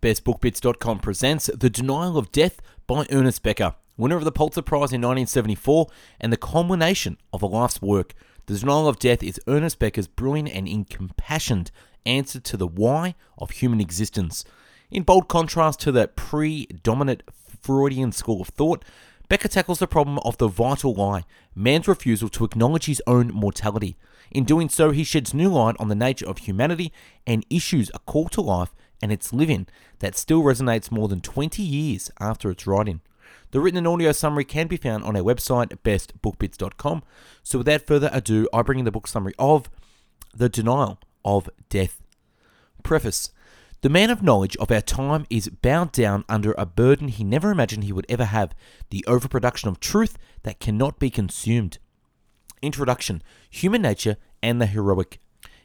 BestBookBits.com presents The Denial of Death by Ernest Becker, winner of the Pulitzer Prize in 1974 and the culmination of a life's work. The Denial of Death is Ernest Becker's brilliant and impassioned answer to the why of human existence. In bold contrast to the predominant Freudian school of thought, Becker tackles the problem of the vital lie, man's refusal to acknowledge his own mortality. In doing so, he sheds new light on the nature of humanity and issues a call to life and its living that still resonates more than 20 years after its writing. The written and audio summary can be found on our website, bestbookbits.com. So, without further ado, I bring in the book summary of The Denial of Death. Preface The man of knowledge of our time is bowed down under a burden he never imagined he would ever have the overproduction of truth that cannot be consumed. Introduction Human Nature and the Heroic.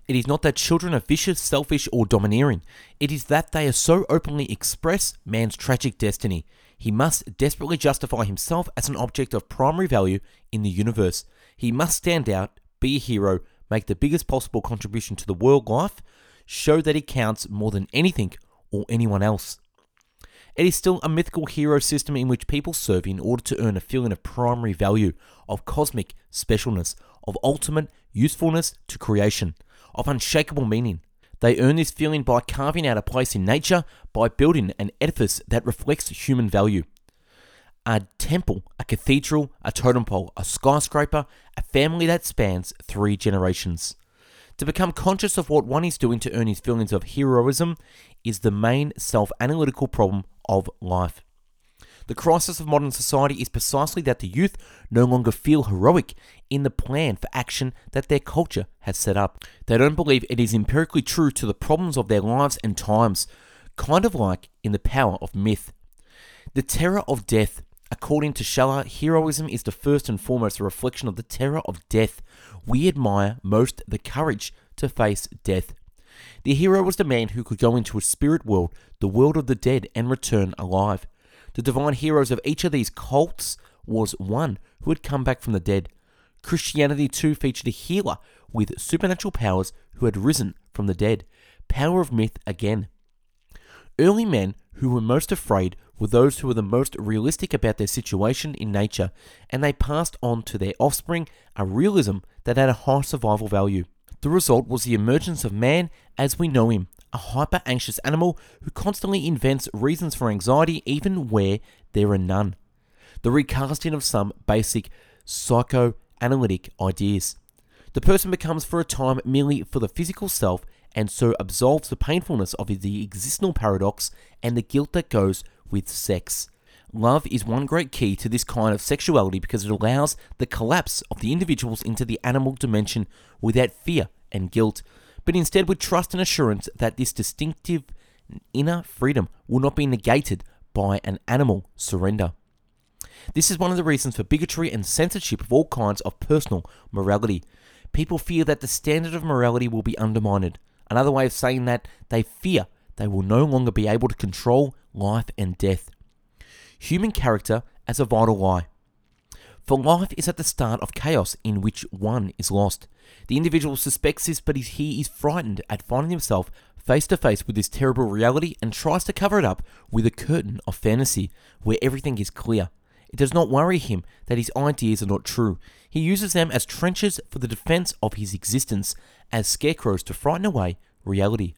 It is not that children are vicious, selfish, or domineering. It is that they are so openly express man's tragic destiny. He must desperately justify himself as an object of primary value in the universe. He must stand out, be a hero, make the biggest possible contribution to the world life, show that he counts more than anything or anyone else. It is still a mythical hero system in which people serve in order to earn a feeling of primary value, of cosmic specialness, of ultimate usefulness to creation of unshakable meaning. They earn this feeling by carving out a place in nature, by building an edifice that reflects human value. A temple, a cathedral, a totem pole, a skyscraper, a family that spans three generations. To become conscious of what one is doing to earn his feelings of heroism is the main self analytical problem of life. The crisis of modern society is precisely that the youth no longer feel heroic in the plan for action that their culture has set up. They don't believe it is empirically true to the problems of their lives and times, kind of like in the power of myth. The terror of death. According to Schaller, heroism is the first and foremost a reflection of the terror of death. We admire most the courage to face death. The hero was the man who could go into a spirit world, the world of the dead, and return alive. The divine heroes of each of these cults was one who had come back from the dead. Christianity too featured a healer with supernatural powers who had risen from the dead. Power of myth again. Early men who were most afraid were those who were the most realistic about their situation in nature, and they passed on to their offspring a realism that had a high survival value. The result was the emergence of man as we know him, a hyper anxious animal who constantly invents reasons for anxiety even where there are none. The recasting of some basic psychoanalytic ideas. The person becomes for a time merely for the physical self and so absolves the painfulness of the existential paradox and the guilt that goes with sex. Love is one great key to this kind of sexuality because it allows the collapse of the individuals into the animal dimension without fear and guilt, but instead with trust and assurance that this distinctive inner freedom will not be negated by an animal surrender. This is one of the reasons for bigotry and censorship of all kinds of personal morality. People fear that the standard of morality will be undermined. Another way of saying that they fear they will no longer be able to control life and death. Human character as a vital lie. For life is at the start of chaos in which one is lost. The individual suspects this, but he is frightened at finding himself face to face with this terrible reality and tries to cover it up with a curtain of fantasy where everything is clear. It does not worry him that his ideas are not true. He uses them as trenches for the defense of his existence, as scarecrows to frighten away reality.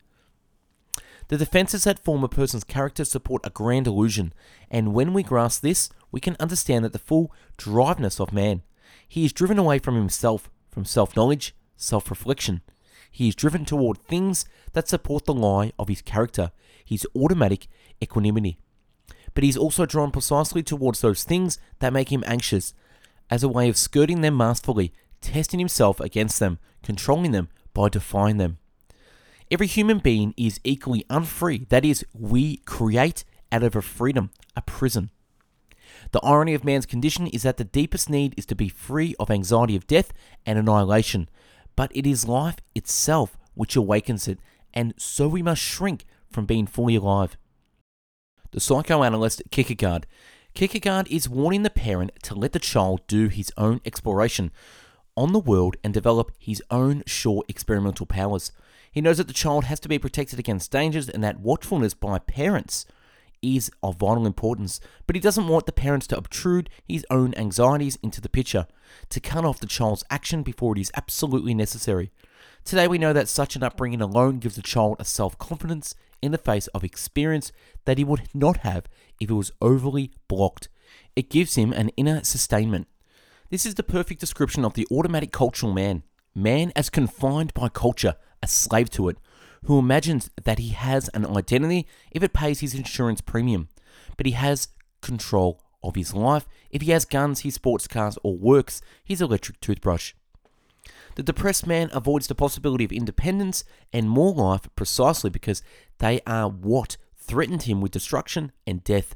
The defenses that form a person's character support a grand illusion, and when we grasp this, we can understand that the full driveness of man. He is driven away from himself, from self knowledge, self reflection. He is driven toward things that support the lie of his character, his automatic equanimity. But he is also drawn precisely towards those things that make him anxious, as a way of skirting them masterfully, testing himself against them, controlling them by defying them. Every human being is equally unfree. That is, we create out of a freedom, a prison. The irony of man's condition is that the deepest need is to be free of anxiety of death and annihilation, but it is life itself which awakens it, and so we must shrink from being fully alive. The psychoanalyst Kierkegaard. Kierkegaard is warning the parent to let the child do his own exploration on the world and develop his own sure experimental powers. He knows that the child has to be protected against dangers and that watchfulness by parents is of vital importance, but he doesn't want the parents to obtrude his own anxieties into the picture, to cut off the child's action before it is absolutely necessary. Today, we know that such an upbringing alone gives the child a self confidence in the face of experience that he would not have if it was overly blocked. It gives him an inner sustainment. This is the perfect description of the automatic cultural man. Man as confined by culture, a slave to it, who imagines that he has an identity if it pays his insurance premium, but he has control of his life if he has guns, his sports cars, or works his electric toothbrush. The depressed man avoids the possibility of independence and more life precisely because they are what threatened him with destruction and death.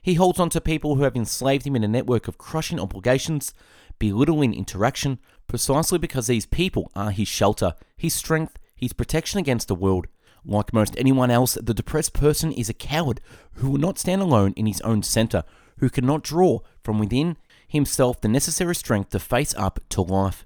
He holds on to people who have enslaved him in a network of crushing obligations, belittling interaction, precisely because these people are his shelter, his strength, his protection against the world. Like most anyone else, the depressed person is a coward who will not stand alone in his own center, who cannot draw from within himself the necessary strength to face up to life.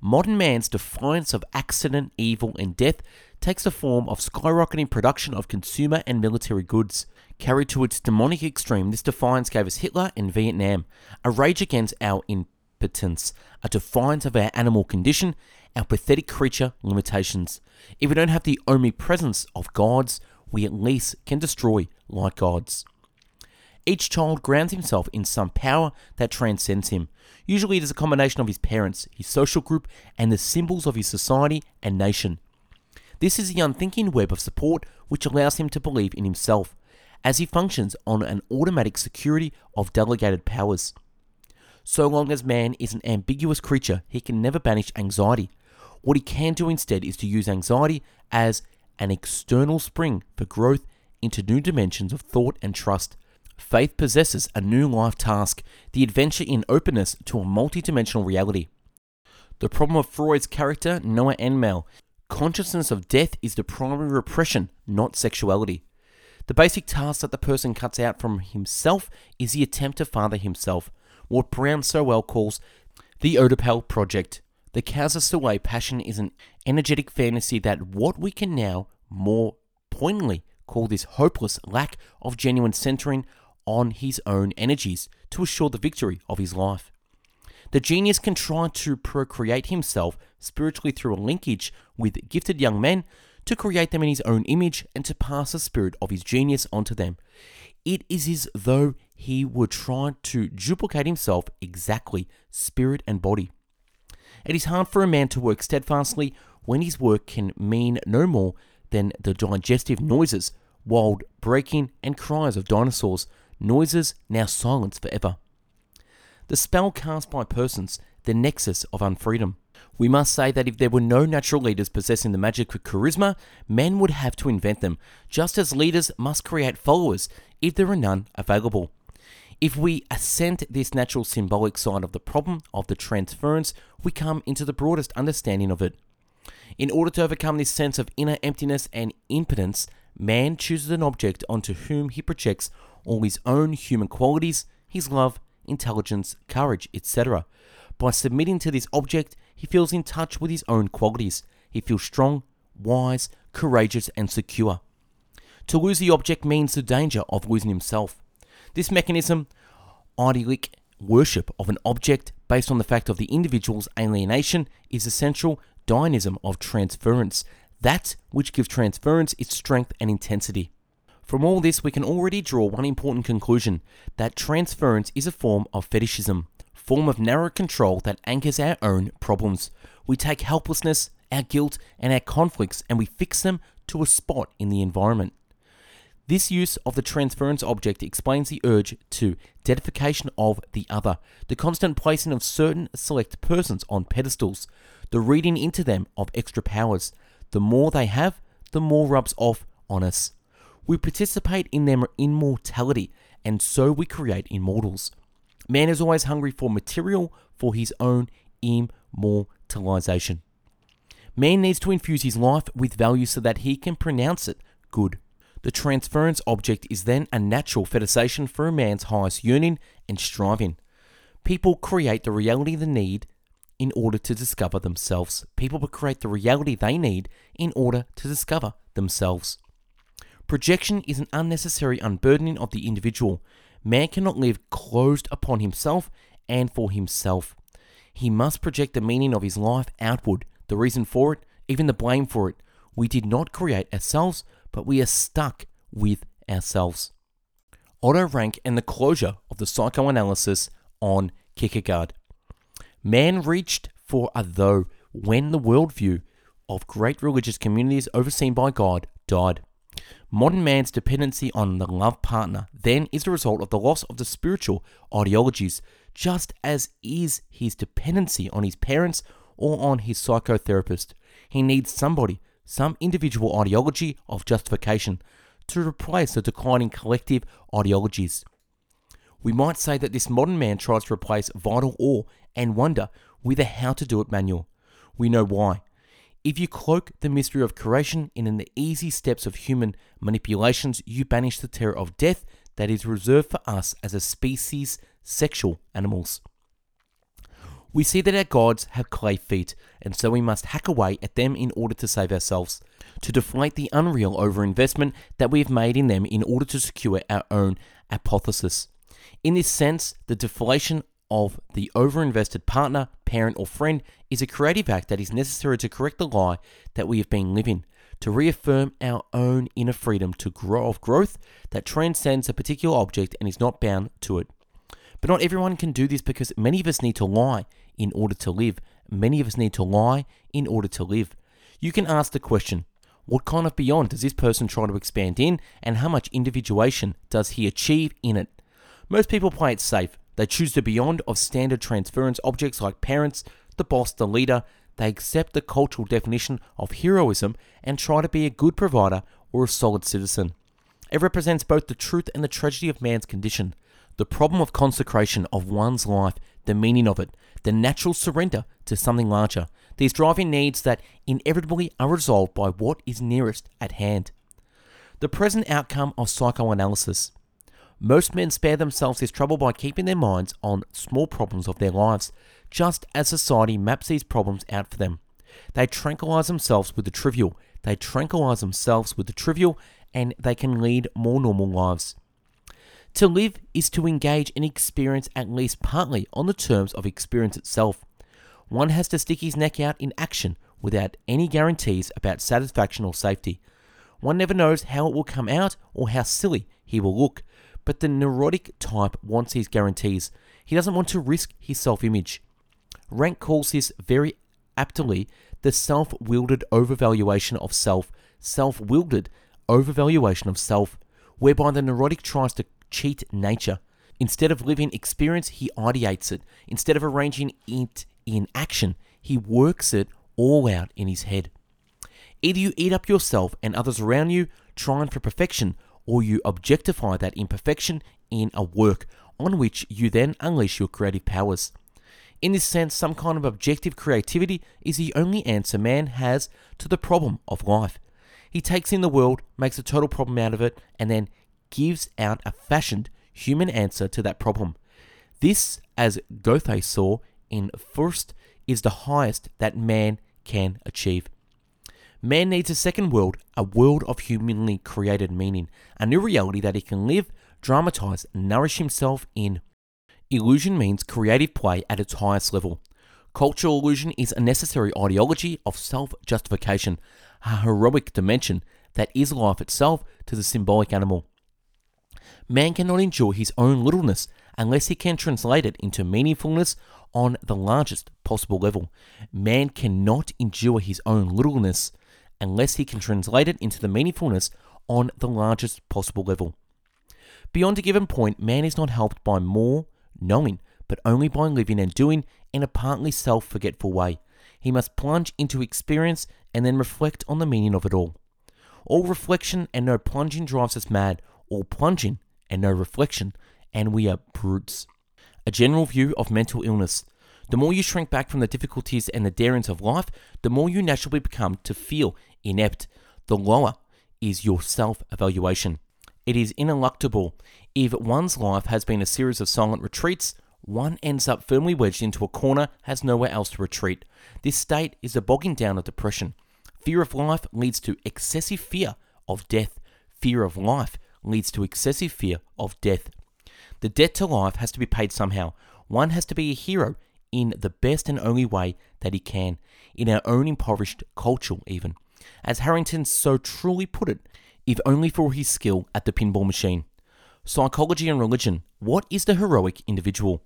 Modern man's defiance of accident, evil, and death takes the form of skyrocketing production of consumer and military goods. Carried to its demonic extreme, this defiance gave us Hitler and Vietnam, a rage against our impotence, a defiance of our animal condition, our pathetic creature limitations. If we don't have the omnipresence of gods, we at least can destroy like gods. Each child grounds himself in some power that transcends him. Usually, it is a combination of his parents, his social group, and the symbols of his society and nation. This is the unthinking web of support which allows him to believe in himself, as he functions on an automatic security of delegated powers. So long as man is an ambiguous creature, he can never banish anxiety. What he can do instead is to use anxiety as an external spring for growth into new dimensions of thought and trust. Faith possesses a new life task, the adventure in openness to a multidimensional reality. The problem of Freud's character, Noch Einmal, consciousness of death is the primary repression, not sexuality. The basic task that the person cuts out from himself is the attempt to father himself, what Brown so well calls the Oedipal project. The Causa passion is an energetic fantasy that what we can now more poignantly call this hopeless lack of genuine centering on his own energies to assure the victory of his life. The genius can try to procreate himself spiritually through a linkage with gifted young men to create them in his own image and to pass the spirit of his genius onto them. It is as though he were trying to duplicate himself exactly, spirit and body. It is hard for a man to work steadfastly when his work can mean no more than the digestive noises, wild breaking, and cries of dinosaurs noises now silenced forever. The spell cast by persons, the nexus of unfreedom. We must say that if there were no natural leaders possessing the magic of charisma, men would have to invent them, just as leaders must create followers if there are none available. If we assent this natural symbolic side of the problem of the transference, we come into the broadest understanding of it. In order to overcome this sense of inner emptiness and impotence, man chooses an object onto whom he projects all his own human qualities, his love, intelligence, courage, etc. By submitting to this object, he feels in touch with his own qualities. He feels strong, wise, courageous, and secure. To lose the object means the danger of losing himself. This mechanism, idyllic worship of an object based on the fact of the individual's alienation, is essential dynamism of transference, that which gives transference its strength and intensity. From all this, we can already draw one important conclusion that transference is a form of fetishism, form of narrow control that anchors our own problems. We take helplessness, our guilt, and our conflicts and we fix them to a spot in the environment. This use of the transference object explains the urge to deification of the other, the constant placing of certain select persons on pedestals, the reading into them of extra powers. The more they have, the more rubs off on us. We participate in their immortality, and so we create immortals. Man is always hungry for material for his own immortalization. Man needs to infuse his life with value so that he can pronounce it good. The transference object is then a natural fetishization for a man's highest yearning and striving. People create the reality they need in order to discover themselves. People create the reality they need in order to discover themselves. Projection is an unnecessary unburdening of the individual. Man cannot live closed upon himself and for himself. He must project the meaning of his life outward, the reason for it, even the blame for it. We did not create ourselves, but we are stuck with ourselves. Otto Rank and the closure of the psychoanalysis on Kierkegaard. Man reached for a though when the worldview of great religious communities overseen by God died. Modern man's dependency on the love partner then is the result of the loss of the spiritual ideologies, just as is his dependency on his parents or on his psychotherapist. He needs somebody, some individual ideology of justification to replace the declining collective ideologies. We might say that this modern man tries to replace vital awe and wonder with a how to do it manual. We know why. If you cloak the mystery of creation in the easy steps of human manipulations, you banish the terror of death that is reserved for us as a species, sexual animals. We see that our gods have clay feet, and so we must hack away at them in order to save ourselves, to deflate the unreal overinvestment that we have made in them in order to secure our own apotheosis. In this sense, the deflation of the overinvested partner, parent, or friend is a creative act that is necessary to correct the lie that we have been living, to reaffirm our own inner freedom to grow of growth that transcends a particular object and is not bound to it. But not everyone can do this because many of us need to lie in order to live. Many of us need to lie in order to live. You can ask the question what kind of beyond does this person try to expand in, and how much individuation does he achieve in it? Most people play it safe, they choose the beyond of standard transference objects like parents, the boss, the leader. They accept the cultural definition of heroism and try to be a good provider or a solid citizen. It represents both the truth and the tragedy of man's condition, the problem of consecration of one's life, the meaning of it, the natural surrender to something larger, these driving needs that inevitably are resolved by what is nearest at hand. The present outcome of psychoanalysis most men spare themselves this trouble by keeping their minds on small problems of their lives, just as society maps these problems out for them. They tranquilize themselves with the trivial, they tranquilize themselves with the trivial, and they can lead more normal lives. To live is to engage in experience at least partly on the terms of experience itself. One has to stick his neck out in action without any guarantees about satisfaction or safety. One never knows how it will come out or how silly he will look, but the neurotic type wants his guarantees. He doesn't want to risk his self image. Rank calls this very aptly the self wielded overvaluation of self, self wielded overvaluation of self, whereby the neurotic tries to cheat nature. Instead of living experience, he ideates it. Instead of arranging it in action, he works it all out in his head. Either you eat up yourself and others around you, trying for perfection, or you objectify that imperfection in a work on which you then unleash your creative powers. In this sense, some kind of objective creativity is the only answer man has to the problem of life. He takes in the world, makes a total problem out of it, and then gives out a fashioned human answer to that problem. This, as Goethe saw in Faust, is the highest that man can achieve. Man needs a second world, a world of humanly created meaning, a new reality that he can live, dramatize, nourish himself in. Illusion means creative play at its highest level. Cultural illusion is a necessary ideology of self justification, a heroic dimension that is life itself to the symbolic animal. Man cannot endure his own littleness unless he can translate it into meaningfulness on the largest possible level. Man cannot endure his own littleness unless he can translate it into the meaningfulness on the largest possible level. Beyond a given point, man is not helped by more knowing, but only by living and doing in a partly self forgetful way. He must plunge into experience and then reflect on the meaning of it all. All reflection and no plunging drives us mad, all plunging and no reflection, and we are brutes. A general view of mental illness. The more you shrink back from the difficulties and the darings of life, the more you naturally become to feel inept. The lower is your self evaluation. It is ineluctable. If one's life has been a series of silent retreats, one ends up firmly wedged into a corner, has nowhere else to retreat. This state is a bogging down of depression. Fear of life leads to excessive fear of death. Fear of life leads to excessive fear of death. The debt to life has to be paid somehow. One has to be a hero in the best and only way that he can, in our own impoverished culture, even. As Harrington so truly put it, if only for his skill at the pinball machine. Psychology and religion. What is the heroic individual?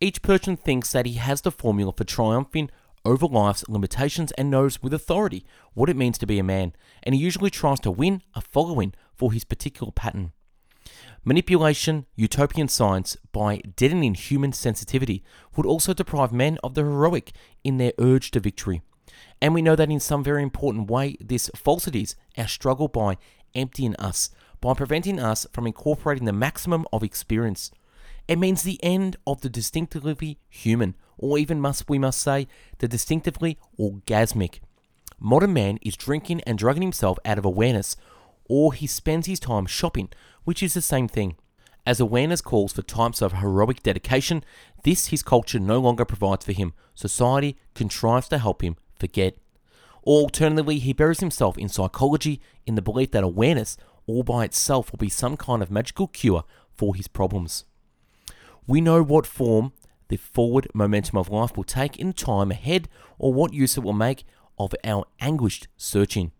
Each person thinks that he has the formula for triumphing over life's limitations and knows with authority what it means to be a man, and he usually tries to win a following for his particular pattern. Manipulation, utopian science, by deadening human sensitivity, would also deprive men of the heroic in their urge to victory. And we know that in some very important way, this falsities our struggle by emptying us, by preventing us from incorporating the maximum of experience. It means the end of the distinctively human, or even must we must say, the distinctively orgasmic. Modern man is drinking and drugging himself out of awareness, or he spends his time shopping, which is the same thing. As awareness calls for types of heroic dedication, this his culture no longer provides for him. Society contrives to help him forget. Or alternatively, he buries himself in psychology in the belief that awareness all by itself will be some kind of magical cure for his problems. We know what form the forward momentum of life will take in time ahead or what use it will make of our anguished searching.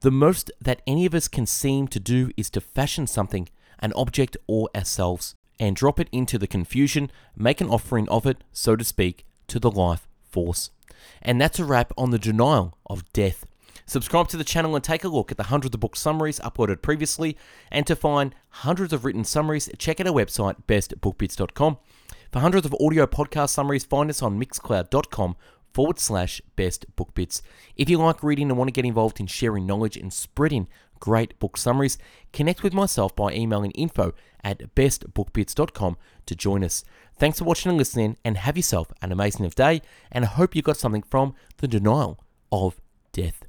The most that any of us can seem to do is to fashion something, an object or ourselves, and drop it into the confusion, make an offering of it, so to speak, to the life force. And that's a wrap on the denial of death. Subscribe to the channel and take a look at the hundreds of book summaries uploaded previously. And to find hundreds of written summaries, check out our website, bestbookbits.com. For hundreds of audio podcast summaries, find us on mixcloud.com forward slash best book bits. If you like reading and want to get involved in sharing knowledge and spreading great book summaries, connect with myself by emailing info at bestbookbits.com to join us. Thanks for watching and listening, and have yourself an amazing day. And I hope you got something from the denial of death.